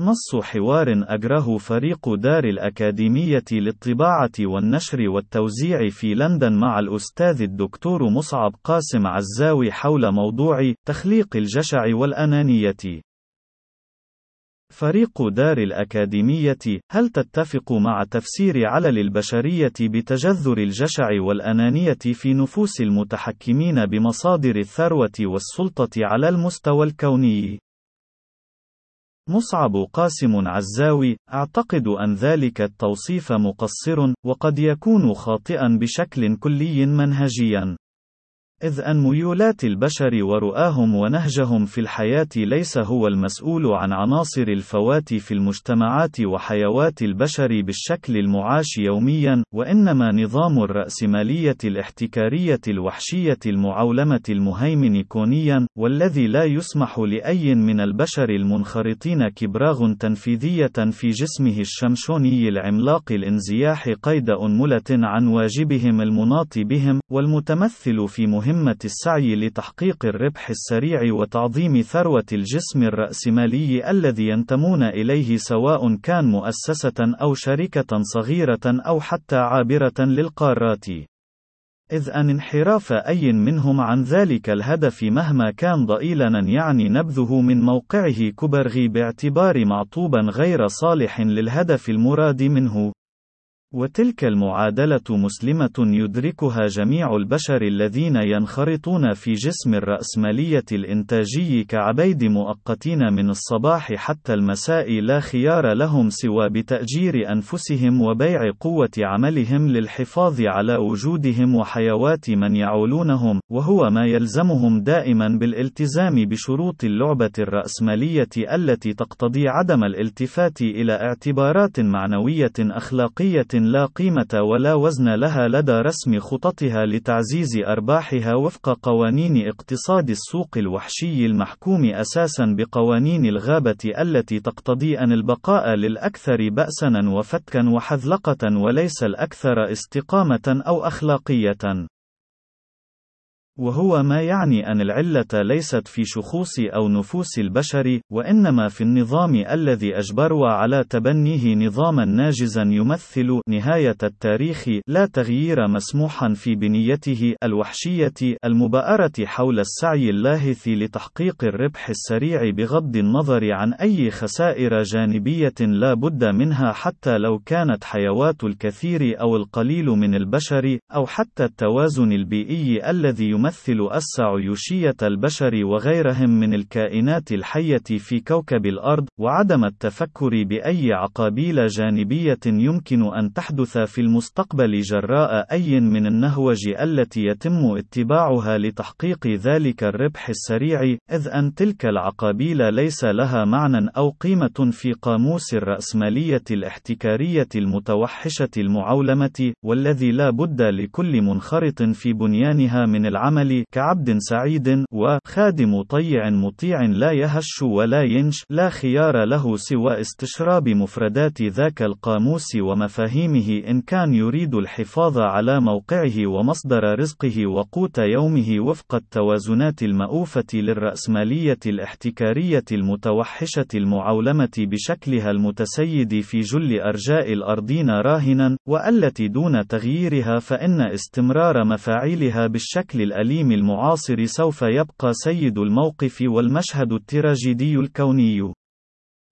نص حوار أجره فريق دار الأكاديمية للطباعة والنشر والتوزيع في لندن مع الأستاذ الدكتور مصعب قاسم عزاوي حول موضوع تخليق الجشع والأنانية. فريق دار الأكاديمية، هل تتفق مع تفسير علل البشرية بتجذر الجشع والأنانية في نفوس المتحكمين بمصادر الثروة والسلطة على المستوى الكوني؟ مصعب قاسم عزاوي أعتقد أن ذلك التوصيف مقصر وقد يكون خاطئا بشكل كلي منهجيا. إذ أن ميولات البشر ورؤاهم ونهجهم في الحياة ليس هو المسؤول عن عناصر الفوات في المجتمعات وحيوات البشر بالشكل المعاش يوميا، وإنما نظام الرأسمالية الاحتكارية الوحشية المعولمة المهيمن كونيا، والذي لا يسمح لأي من البشر المنخرطين كبراغ تنفيذية في جسمه الشمشوني العملاق الانزياح قيد أنملة عن واجبهم المناط بهم، والمتمثل في مهم مهمة السعي لتحقيق الربح السريع وتعظيم ثروة الجسم الرأسمالي الذي ينتمون إليه سواء كان مؤسسة أو شركة صغيرة أو حتى عابرة للقارات. إذ أن انحراف أي منهم عن ذلك الهدف مهما كان ضئيلا يعني نبذه من موقعه كبرغي باعتبار معطوبا غير صالح للهدف المراد منه. وتلك المعادلة مسلمة يدركها جميع البشر الذين ينخرطون في جسم الرأسمالية الإنتاجي كعبيد مؤقتين من الصباح حتى المساء لا خيار لهم سوى بتأجير أنفسهم وبيع قوة عملهم للحفاظ على وجودهم وحيوات من يعولونهم، وهو ما يلزمهم دائما بالالتزام بشروط اللعبة الرأسمالية التي تقتضي عدم الالتفات إلى اعتبارات معنوية أخلاقية لا قيمة ولا وزن لها لدى رسم خططها لتعزيز أرباحها وفق قوانين اقتصاد السوق الوحشي المحكوم أساسا بقوانين الغابة التي تقتضي أن البقاء للأكثر بأسا وفتكا وحذلقة وليس الأكثر استقامة أو أخلاقية. وهو ما يعني أن العلة ليست في شخوص أو نفوس البشر، وإنما في النظام الذي أجبروا على تبنيه نظاما ناجزا يمثل نهاية التاريخ، لا تغيير مسموحا في بنيته الوحشية المبأرة حول السعي اللاهث لتحقيق الربح السريع بغض النظر عن أي خسائر جانبية لا بد منها حتى لو كانت حيوات الكثير أو القليل من البشر، أو حتى التوازن البيئي الذي يمثل السعيوشية البشر وغيرهم من الكائنات الحية في كوكب الأرض، وعدم التفكر بأي عقابيل جانبية يمكن أن تحدث في المستقبل جراء أي من النهوج التي يتم اتباعها لتحقيق ذلك الربح السريع، إذ أن تلك العقابيل ليس لها معنى أو قيمة في قاموس الرأسمالية الاحتكارية المتوحشة المعولمة، والذي لا بد لكل منخرط في بنيانها من العمل العمل كعبد سعيد وخادم طيع مطيع لا يهش ولا ينش لا خيار له سوى استشراب مفردات ذاك القاموس ومفاهيمه إن كان يريد الحفاظ على موقعه ومصدر رزقه وقوت يومه وفق التوازنات المأوفة للرأسمالية الاحتكارية المتوحشة المعولمة بشكلها المتسيد في جل أرجاء الأرضين راهنا وألتي دون تغييرها فإن استمرار مفاعيلها بالشكل الأليم الأليم المعاصر سوف يبقى سيد الموقف والمشهد التراجيدي الكوني.